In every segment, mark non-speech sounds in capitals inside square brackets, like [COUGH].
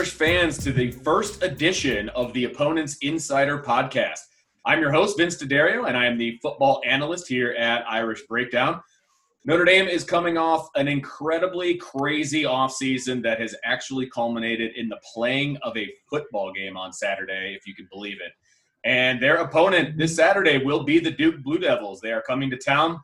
Irish fans, to the first edition of the Opponents Insider podcast. I'm your host, Vince DeDario, and I am the football analyst here at Irish Breakdown. Notre Dame is coming off an incredibly crazy offseason that has actually culminated in the playing of a football game on Saturday, if you can believe it. And their opponent this Saturday will be the Duke Blue Devils. They are coming to town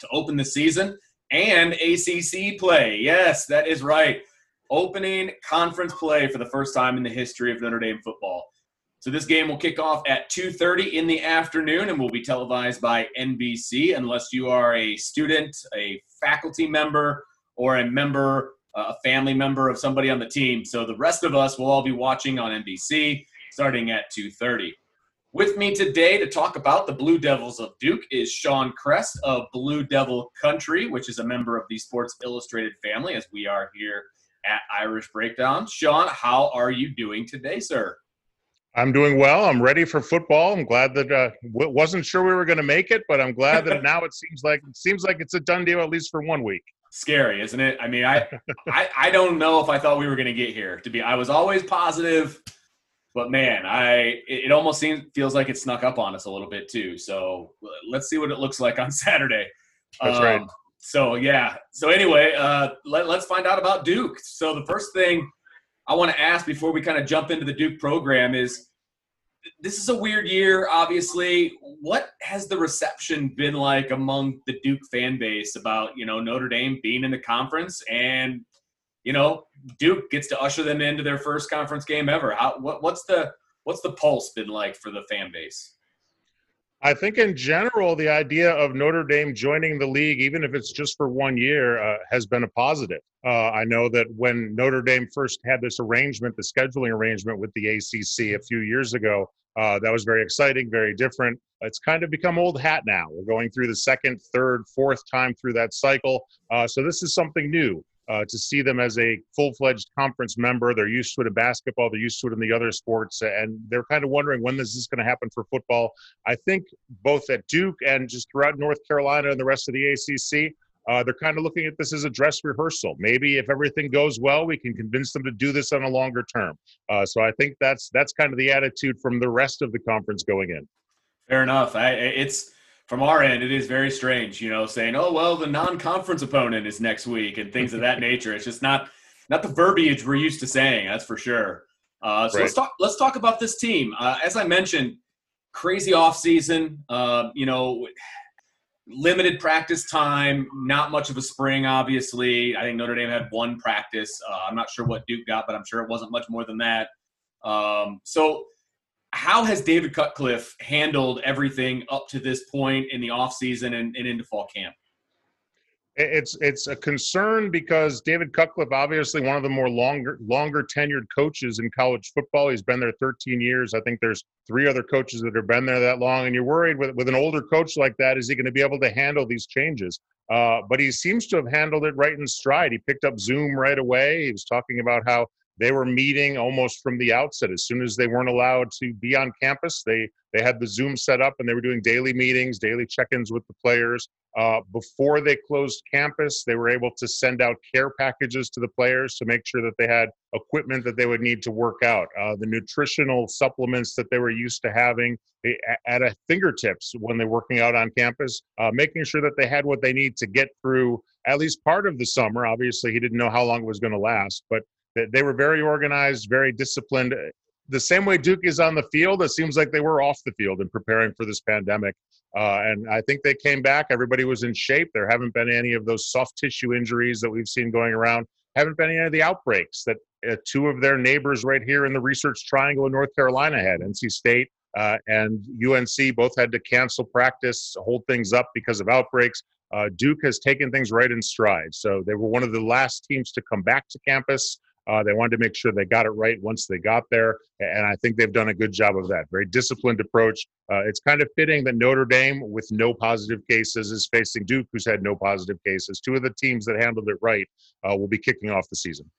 to open the season and ACC play. Yes, that is right opening conference play for the first time in the history of Notre Dame football. So this game will kick off at 2:30 in the afternoon and will be televised by NBC unless you are a student, a faculty member, or a member, uh, a family member of somebody on the team. So the rest of us will all be watching on NBC starting at 2:30. With me today to talk about the Blue Devils of Duke is Shawn Krest of Blue Devil Country, which is a member of the Sports Illustrated family, as we are here at Irish Breakdown. Shawn, how are you doing today, sir? I'm doing well. I'm ready for football. I'm glad that uh, wasn't sure we were going to make it, but I'm glad that [LAUGHS] now it seems like it seems like it's a done deal at least for one week. Scary, isn't it? I mean, I [LAUGHS] I, I don't know if I thought we were going to get here. To be, I was always positive, but man, I it, it almost seems feels like it snuck up on us a little bit too. So let's see what it looks like on [LAUGHS] Saturday. That's um, right so yeah. So anyway, uh, let, let's find out about Duke. So the first thing I want to ask before we kind of jump into the Duke program is this is a weird year, obviously. What has the reception been like among the Duke fan base about, you know, Notre Dame being in the conference and, you know, Duke gets to usher them into their first conference game ever? How, what, what's the what's the pulse been like for the fan base? I think in general, the idea of Notre Dame joining the league, even if it's just for one year, uh, has been a positive. Uh, I know that when Notre Dame first had this arrangement, the scheduling arrangement with the ACC a few years ago, uh, that was very exciting, very different. It's kind of become old hat now. We're going through the second, third, fourth time through that cycle. Uh, so this is something new uh, to see them as a full-fledged conference member. They're used to it in basketball. They're used to it in the other sports, and they're kind of wondering when this is going to happen for football. I think both at Duke and just throughout North Carolina and the rest of the ACC, uh, they're kind of looking at this as a dress rehearsal. Maybe if everything goes well, we can convince them to do this on a longer term. Uh, so I think that's that's kind of the attitude from the rest of the conference going in. Fair enough. I, it's from our end, it is very strange, you know, saying, "Oh well, the non-conference opponent is next week" and things of that nature. It's just not not the verbiage we're used to saying. That's for sure. Uh, so right. let's talk. Let's talk about this team. Uh, as I mentioned, crazy off season. Uh, you know, limited practice time. Not much of a spring, obviously. I think Notre Dame had one practice. Uh, I'm not sure what Duke got, but I'm sure it wasn't much more than that. Um, so how has David Cutcliffe handled everything up to this point in the offseason and, and into fall camp? It's it's a concern because David Cutcliffe, obviously one of the more longer longer tenured coaches in college football. He's been there 13 years. I think there's three other coaches that have been there that long, and you're worried with with an older coach like that, is he going to be able to handle these changes? Uh, but he seems to have handled it right in stride. He picked up Zoom right away. He was talking about how they were meeting almost from the outset. As soon as they weren't allowed to be on campus, they they had the Zoom set up and they were doing daily meetings, daily check-ins with the players. Uh, before they closed campus, they were able to send out care packages to the players to make sure that they had equipment that they would need to work out. Uh, the nutritional supplements that they were used to having they, at a fingertips when they're working out on campus, uh, making sure that they had what they need to get through at least part of the summer. Obviously, he didn't know how long it was going to last, but they were very organized, very disciplined. The same way Duke is on the field, it seems like they were off the field and preparing for this pandemic. Uh, and I think they came back. Everybody was in shape. There haven't been any of those soft tissue injuries that we've seen going around. Haven't been any of the outbreaks that uh, two of their neighbors right here in the Research Triangle in North Carolina had. NC State uh, and UNC both had to cancel practice, hold things up because of outbreaks. Uh, Duke has taken things right in stride. So they were one of the last teams to come back to campus. Uh, they wanted to make sure they got it right once they got there, and I think they've done a good job of that. Very disciplined approach. Uh, it's kind of fitting that Notre Dame, with no positive cases, is facing Duke, who's had no positive cases. Two of the teams that handled it right uh, will be kicking off the season.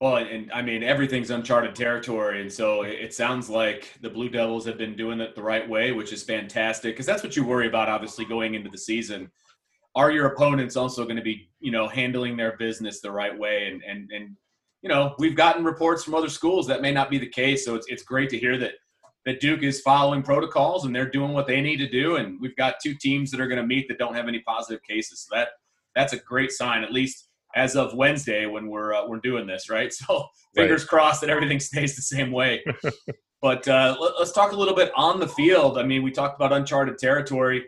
Well, and I mean everything's uncharted territory, and so it sounds like the Blue Devils have been doing it the right way, which is fantastic because that's what you worry about, obviously, going into the season. Are your opponents also going to be, you know, handling their business the right way and and and you know, we've gotten reports from other schools that may not be the case. So it's, it's great to hear that that Duke is following protocols and they're doing what they need to do. And we've got two teams that are going to meet that don't have any positive cases. So that that's a great sign, at least as of Wednesday when we're uh, we're doing this, right? [LAUGHS] So fingers right. crossed that everything stays the same way. [LAUGHS] but uh, let, us talk a little bit on the field. I mean, we talked about uncharted territory.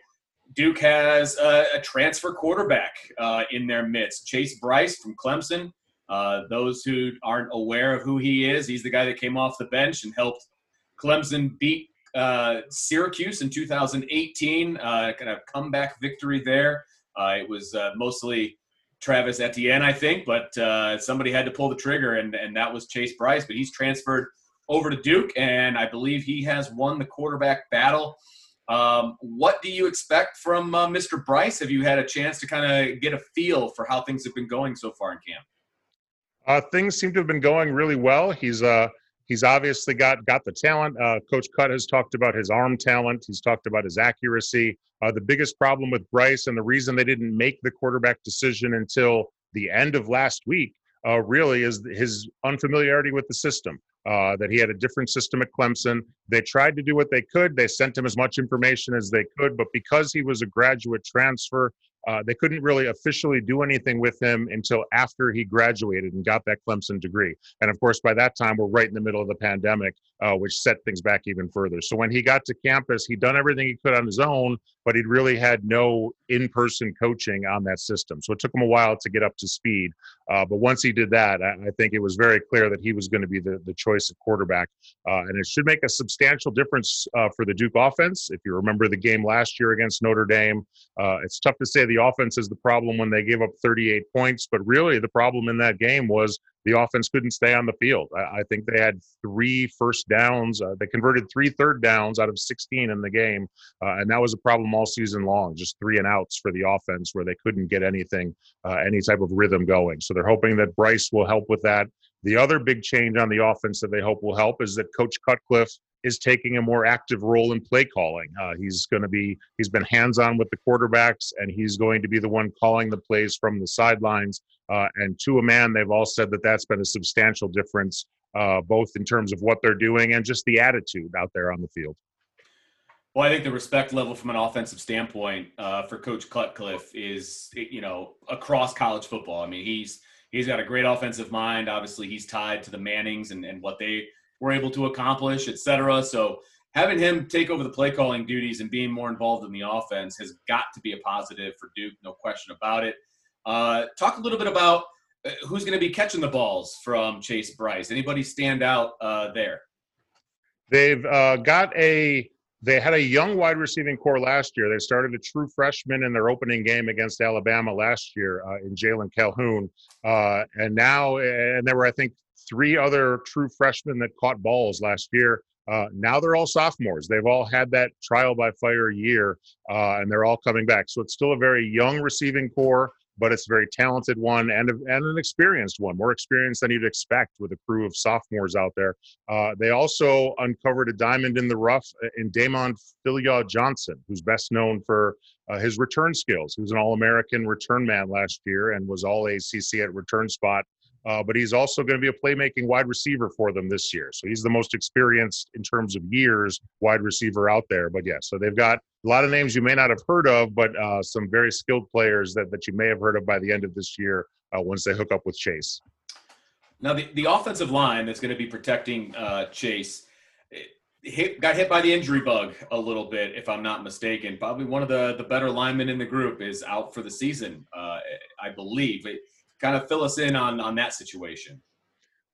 Duke has a, a transfer quarterback uh, in their midst, Chase Brice from Clemson. Uh, those who aren't aware of who he is, he's the guy that came off the bench and helped Clemson beat uh, Syracuse in 2018. Uh, kind of comeback victory there. Uh, it was uh, mostly Travis Etienne, I think, but somebody had to pull the trigger, and, and that was Chase Brice. But he's transferred over to Duke, and I believe he has won the quarterback battle. Um, what do you expect from Mr. Brice? Have you had a chance to kind of get a feel for how things have been going so far in camp? Uh, things seem to have been going really well. He's uh, he's obviously got got the talent. Uh, Coach Cut has talked about his arm talent. He's talked about his accuracy. Uh, the biggest problem with Brice and the reason they didn't make the quarterback decision until the end of last week uh, really is his unfamiliarity with the system uh, that he had a different system at Clemson. They tried to do what they could. They sent him as much information as they could, but because he was a graduate transfer, uh, they couldn't really officially do anything with him until after he graduated and got that Clemson degree. And of course, by that time, we're right in the middle of the pandemic, uh, which set things back even further. So when he got to campus, he'd done everything he could on his own, but he'd really had no in person coaching on that system. So it took him a while to get up to speed. Uh, but once he did that, I, I, think it was very clear that he was going to be the, the choice of quarterback. Uh, and it should make a substantial difference uh, for the Duke offense. If you remember the game last year against Notre Dame, uh, it's tough to say the offense is the problem when they gave up 38 points, but really the problem in that game was the offense couldn't stay on the field. I, I think they had three first downs. Uh, they converted three third downs out of 16 in the game, uh, and that was a problem all season long. Just three and outs for the offense where they couldn't get anything, uh, any type of rhythm going. So they're hoping that Brice will help with that. The other big change on the offense that they hope will help is that Coach Cutcliffe is taking a more active role in play calling. Uh, he's going to be he's been hands on with the quarterbacks, and he's going to be the one calling the plays from the sidelines. Uh, and to a man, they've all said that that's been a substantial difference, uh, both in terms of what they're doing and just the attitude out there on the field. Well, I think the respect level from an offensive standpoint uh, for Coach Cutcliffe is, you know, across college football. I mean, he's he's got a great offensive mind. Obviously, he's tied to the Mannings and, and what they were able to accomplish, et cetera. So having him take over the play calling duties and being more involved in the offense has got to be a positive for Duke, no question about it. Uh, talk a little bit about uh, who's going to be catching the balls from Chase Brice. Anybody stand out uh, there? They've uh, got a they had a young wide receiving corps last year. They started a true freshman in their opening game against Alabama last year uh, in Jalon Calhoun, uh, and now and there were I think three other true freshmen that caught balls last year. Uh, now they're all sophomores. They've all had that trial by fire year, uh, and they're all coming back. So it's still a very young receiving corps, but it's a very talented one and, a, and an experienced one, more experienced than you'd expect with a crew of sophomores out there. Uh, they also uncovered a diamond in the rough in Damond Philyaw Johnson, who's best known for uh, his return skills. He was an All American return man last year and was All ACC at return spot uh, but he's also going to be a playmaking wide receiver for them this year. So he's the most experienced in terms of years wide receiver out there. But yeah, so they've got a lot of names you may not have heard of, but uh, some very skilled players that, that you may have heard of by the end of this year uh, once they hook up with Chase. Now, the, the offensive line that's going to be protecting uh, Chase hit, got hit by the injury bug a little bit, if I'm not mistaken. Probably one of the, the better linemen in the group is out for the season, uh, I believe. It, kind of fill us in on on that situation.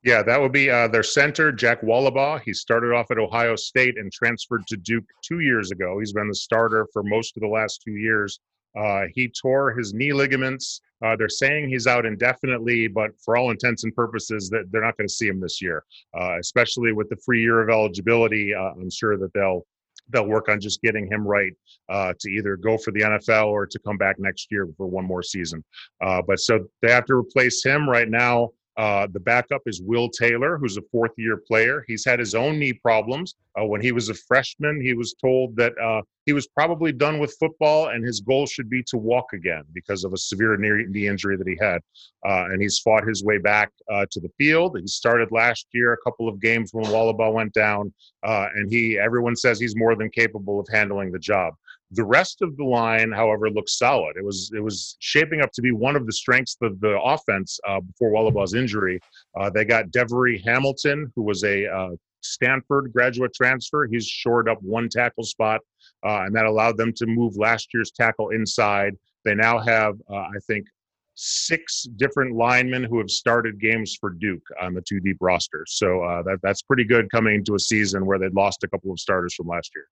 Yeah, that would be uh, their center, Jack Wohlabaugh. He started off at Ohio State and transferred to Duke two years ago. He's been the starter for most of the last two years. Uh, he tore his knee ligaments. Uh, they're saying he's out indefinitely, but for all intents and purposes, that they're not going to see him this year. Uh, especially with the free year of eligibility, uh, I'm sure that they'll they'll work on just getting him right uh, to either go for the NFL or to come back next year for one more season. Uh, but so they have to replace him right now. Uh, the backup is Will Taylor, who's a fourth year player. He's had his own knee problems. Uh, when he was a freshman, he was told that uh, he was probably done with football and his goal should be to walk again because of a severe knee injury that he had. Uh, and he's fought his way back uh, to the field. He started last year a couple of games when Wohlabaugh went down, and he everyone says he's more than capable of handling the job. The rest of the line, however, looks solid. It was it was shaping up to be one of the strengths of the offense uh, before Wohlabaugh's injury. Uh, they got Devery Hamilton, who was a uh, Stanford graduate transfer. He's shored up one tackle spot, uh, and that allowed them to move last year's tackle inside. They now have, uh, I think, six different linemen who have started games for Duke on the two deep roster. So uh, that that's pretty good coming into a season where they'd lost a couple of starters from last year.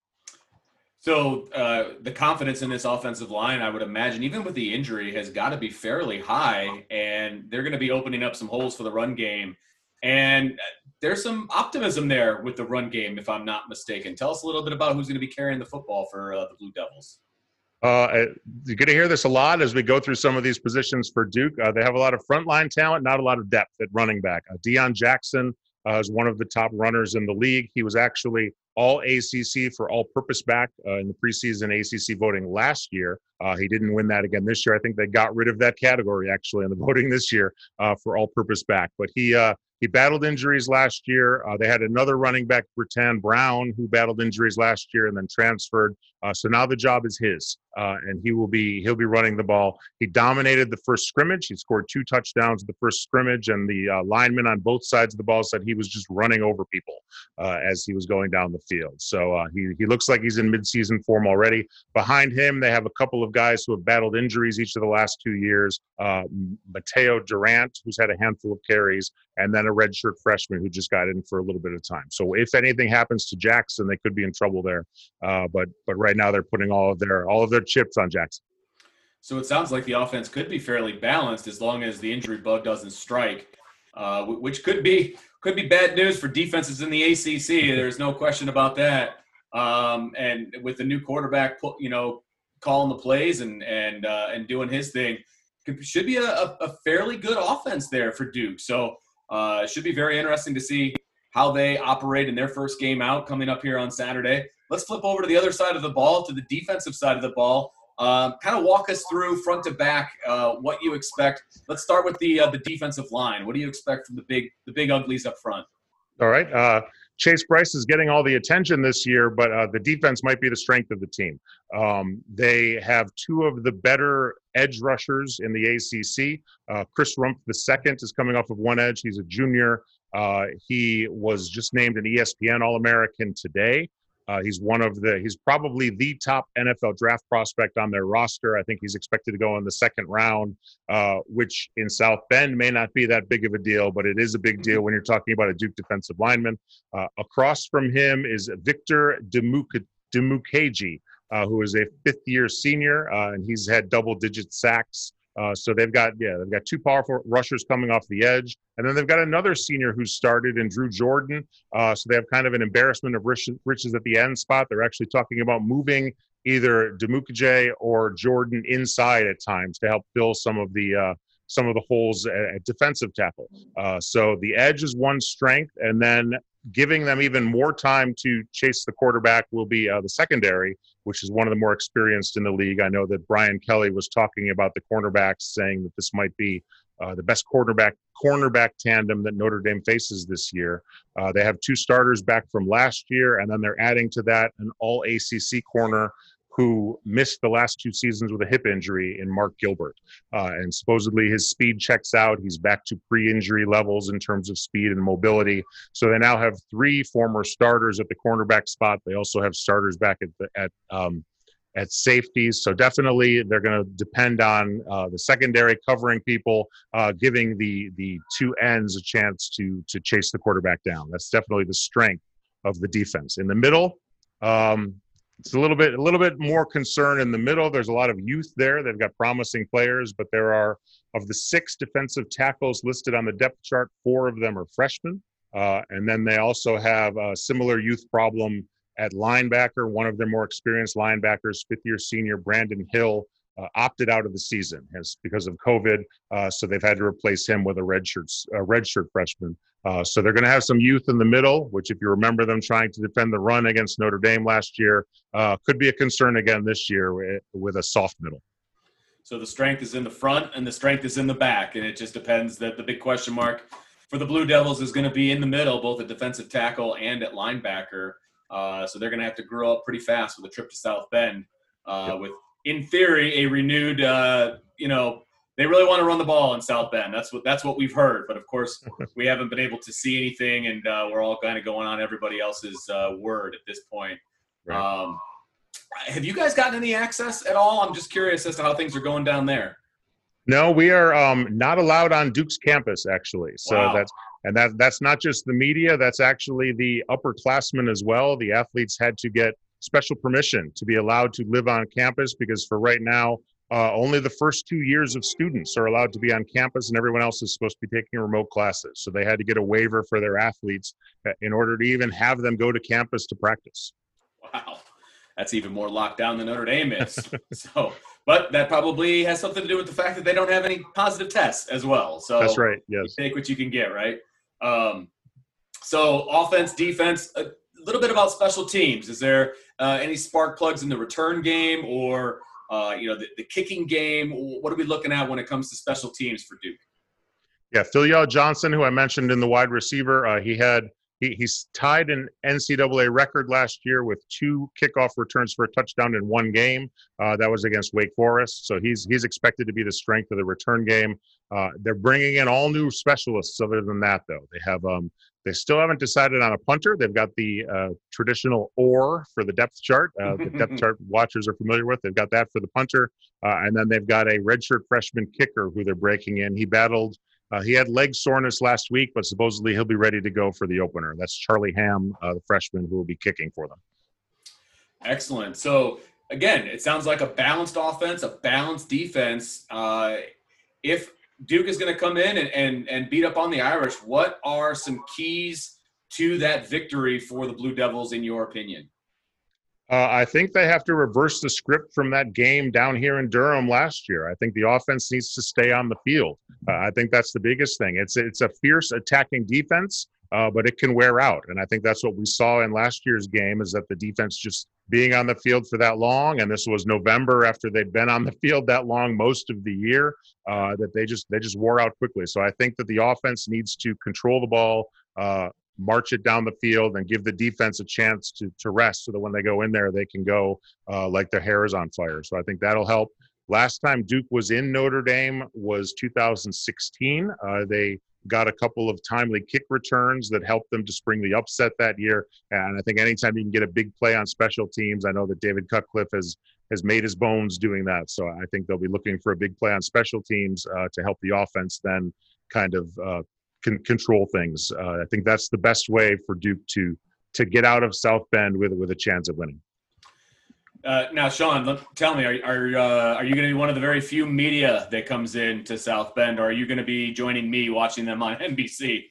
So uh, the confidence in this offensive line, I would imagine, even with the injury, has got to be fairly high, and they're going to be opening up some holes for the run game. And uh, there's some optimism there with the run game, if I'm not mistaken. Tell us a little bit about who's going to be carrying the football for uh, the Blue Devils. Uh, you're going to hear this a lot as we go through some of these positions for Duke. Uh, they have a lot of frontline talent, not a lot of depth at running back. Uh, Deon Jackson uh, is one of the top runners in the league. He was actually all ACC for all purpose back uh, in the preseason ACC voting last year. Uh, he didn't win that again this year. I think they got rid of that category actually in the [LAUGHS] voting this year uh, for all purpose back. But he uh, he battled injuries last year. Uh, they had another running back, Brittain Brown, who battled injuries last year and then transferred. Uh, so now the job is his, uh, and he will be he'll be running the ball. He dominated the first scrimmage. He scored two touchdowns in the first scrimmage, and the uh, linemen on both sides of the ball said he was just running over people uh, as he was going down the field. So uh, he he looks like he's in midseason form already. Behind him, they have a couple of guys who have battled injuries each of the last two years. Mataeo Durant, who's had a handful of carries, and then a redshirt freshman who just got in for a little bit of time. So if anything happens to Jackson, they could be in trouble there. Uh, but but right now they're putting all of their all of their chips on Jackson. So it sounds like the offense could be fairly balanced as long as the injury bug doesn't strike, uh, which could be could be bad news for defenses in the ACC. [LAUGHS] There's no question about that. Um, and with the new quarterback, you know, calling the plays and and uh, and doing his thing, should be a, a fairly good offense there for Duke. So uh, it should be very interesting to see how they operate in their first game out coming up here on Saturday. Let's flip over to the other side of the ball, to the defensive side of the ball. Um, kind of walk us through front to back uh, what you expect. Let's start with the uh, the defensive line. What do you expect from the big the big uglies up front? All right. Uh, Chase Brice is getting all the attention this year, but uh, the defense might be the strength of the team. Um, they have two of the better edge rushers in the ACC. Uh, Chris Rumph the second is coming off of one edge. He's a junior. Uh, he was just named an ESPN All American today. Uh, he's one of the, he's probably the top NFL draft prospect on their roster. I think he's expected to go in the second round, uh, which in South Bend may not be that big of a deal, but it is a big deal when you're talking about a Duke defensive lineman. Uh, across from him is Victor Dimukeje, uh, who is a fifth year senior, uh, and he's had double digit sacks uh, so they've got yeah they've got two powerful rushers coming off the edge, and then they've got another senior who's started in Drew Jordan. Uh, so they have kind of an embarrassment of riches at the end spot. They're actually talking about moving either Dimukeje or Jordan inside at times to help fill some of the uh, some of the holes at defensive tackle. Uh, so the edge is one strength, and then giving them even more time to chase the quarterback will be uh, the secondary, which is one of the more experienced in the league. I know that Brian Kelly was talking about the cornerbacks, saying that this might be uh, the best quarterback cornerback tandem that Notre Dame faces this year. Uh, they have two starters back from last year, and then they're adding to that an All ACC corner who missed the last two seasons with a hip injury in Mark Gilbert. Uh, and supposedly his speed checks out. He's back to pre injury levels in terms of speed and mobility. So they now have three former starters at the cornerback spot. They also have starters back at, the, at, um, at safeties. So definitely they're going to depend on uh, the secondary covering people, uh, giving the, the two ends a chance to, to chase the quarterback down. That's definitely the strength of the defense. In the middle, um, it's a little bit a little bit more concern in the middle. There's a lot of youth there. They've got promising players, but there are of the six defensive tackles listed on the depth chart, four of them are freshmen, uh, and then they also have a similar youth problem at linebacker. One of their more experienced linebackers, fifth-year senior Brandon Hill, uh, opted out of the season has because of COVID. Uh, so they've had to replace him with a redshirt a redshirt freshman. Uh, so they're going to have some youth in the middle, which, if you remember them trying to defend the run against Notre Dame last year, uh, could be a concern again this year with, with, a soft middle. So the strength is in the front and the strength is in the back, and it just depends. That the big question mark for the Blue Devils is going to be in the middle, both at defensive tackle and at linebacker. Uh, so they're going to have to grow up pretty fast with a trip to South Bend, uh, yep. with in theory a renewed, uh, you know, they really want to run the ball in South Bend. That's what that's what we've heard. But of course, [LAUGHS] we haven't been able to see anything, and uh, we're all kind of going on everybody else's uh, word at this point. Right. Um, have you guys gotten any access at all? I'm just curious as to how things are going down there. No, we are um, not allowed on Duke's campus actually. So wow. that's and that that's not just the media. That's actually the upperclassmen as well. The athletes had to get special permission to be allowed to live on campus because for right now uh, only the first two years of students are allowed to be on campus, and everyone else is supposed to be taking remote classes. So they had to get a waiver for their athletes uh, in order to even have them go to campus to practice. Wow, that's even more locked down than Notre Dame is. [LAUGHS] so, but that probably has something to do with the fact that they don't have any positive tests as well. So that's right. Yes, take what you can get. Right. Um, so offense, defense. A little bit about special teams. Is there uh, any spark plugs in the return game or uh, you know, the, the kicking game. What are we looking at when it comes to special teams for Duke? Yeah, Phil Johnson, who I mentioned in the wide receiver, uh, he had he, he's tied an NCAA record last year with two kickoff returns for a touchdown in one game. Uh, that was against Wake Forest. So he's he's expected to be the strength of the return game. Uh, they're bringing in all new specialists. Other than that, though, they have um, they still haven't decided on a punter. They've got the uh, traditional OR for the depth chart. Uh, the depth [LAUGHS] chart watchers are familiar with. They've got that for the punter, uh, and then they've got a redshirt freshman kicker who they're breaking in. He battled. Uh, he had leg soreness last week, but supposedly he'll be ready to go for the opener. That's Charlie Ham, uh, the freshman, who will be kicking for them. Excellent. So again, it sounds like a balanced offense, a balanced defense. Uh, if Duke is going to come in and, and, and beat up on the Irish. What are some keys to that victory for the Blue Devils, in your opinion? Uh, I think they have to reverse the script from that game down here in Durham last year. I think the offense needs to stay on the field. Uh, I think that's the biggest thing. It's it's a fierce attacking defense, uh, but it can wear out, and I think that's what we saw in last year's game. Is that the defense just being on the field for that long, and this was November after they'd been on the [LAUGHS] field that long most of the year, uh, that they just they just wore out quickly. So I think that the offense needs to control the ball, uh, march it down the field, and give the defense a chance to to rest, so that when they go in there, they can go uh, like their hair is on fire. So I think that'll help. Last time Duke was in Notre Dame was 2016. Uh, they got a couple of timely kick returns that helped them to spring the upset that year. And I think anytime you can get a big play on special teams, I know that David Cutcliffe has has made his bones doing that. So I think they'll be looking for a big play on special teams uh, to help the offense then kind of uh, can control things. Uh, I think that's the best way for Duke to to get out of South Bend with with a chance of winning. Uh, now, Shawn, look, tell me, are are, uh, are you going to be one of the very few media that comes in to South Bend, or are you going to be joining me watching them on [LAUGHS] NBC?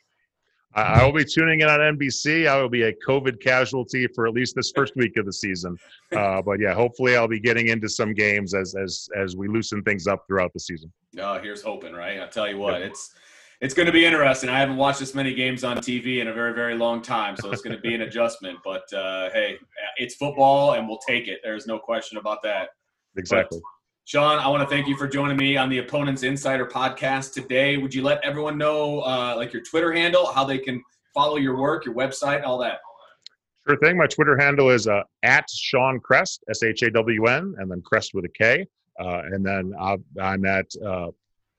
I will be tuning in on NBC. I will be a COVID casualty for at least this first week of the season. Uh, but yeah, hopefully I'll be getting into some games as as as we loosen things up throughout the season. Oh, here's hoping, right? I'll tell you what, it's it's going to be interesting. I haven't watched this many games on TV in a very, very long time, so it's going to be an [LAUGHS] adjustment. But uh, hey, it's football, and we'll take it. There's no question about that. Exactly. But, Shawn, I want to thank you for joining me on the Opponents Insider podcast today. Would you let everyone know, uh, like your Twitter handle, how they can follow your work, your website, all that? Sure thing. My Twitter handle is uh, at Shawn Krest, S H A W N, and then Krest with a K. Uh, and then I'm at uh,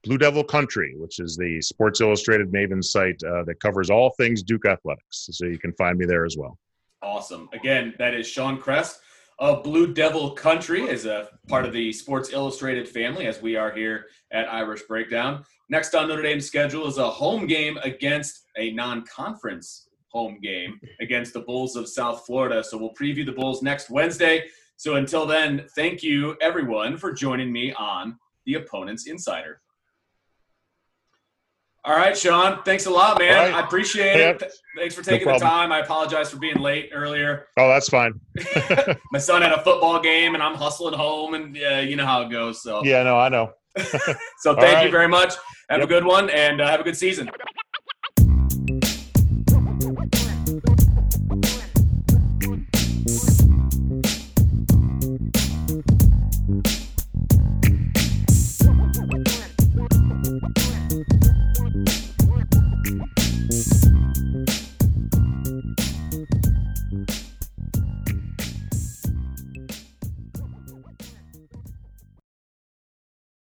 Blue Devil Country, which is the Sports Illustrated Maven site uh, that covers all things Duke athletics. So you can find me there as well. Awesome. Again, that is Shawn Krest of Blue Devil Country as a part of the Sports Illustrated family, as we are here at Irish Breakdown. Next on Notre Dame's schedule is a home game against a non-conference home game against the Bulls of South Florida. So we'll preview the Bulls next Wednesday. So until then, thank you everyone for joining me on the Opponents Insider. All right, Shawn. Thanks a lot, man. Right. I appreciate Yeah. it. Thanks for taking the time. I apologize for being late earlier. Oh, that's fine. [LAUGHS] [LAUGHS] My son had a football game, and I'm hustling home, and uh, you know how it goes. So, Yeah, no, I know. [LAUGHS] so thank you very much. Have a good one, and uh, have a good season.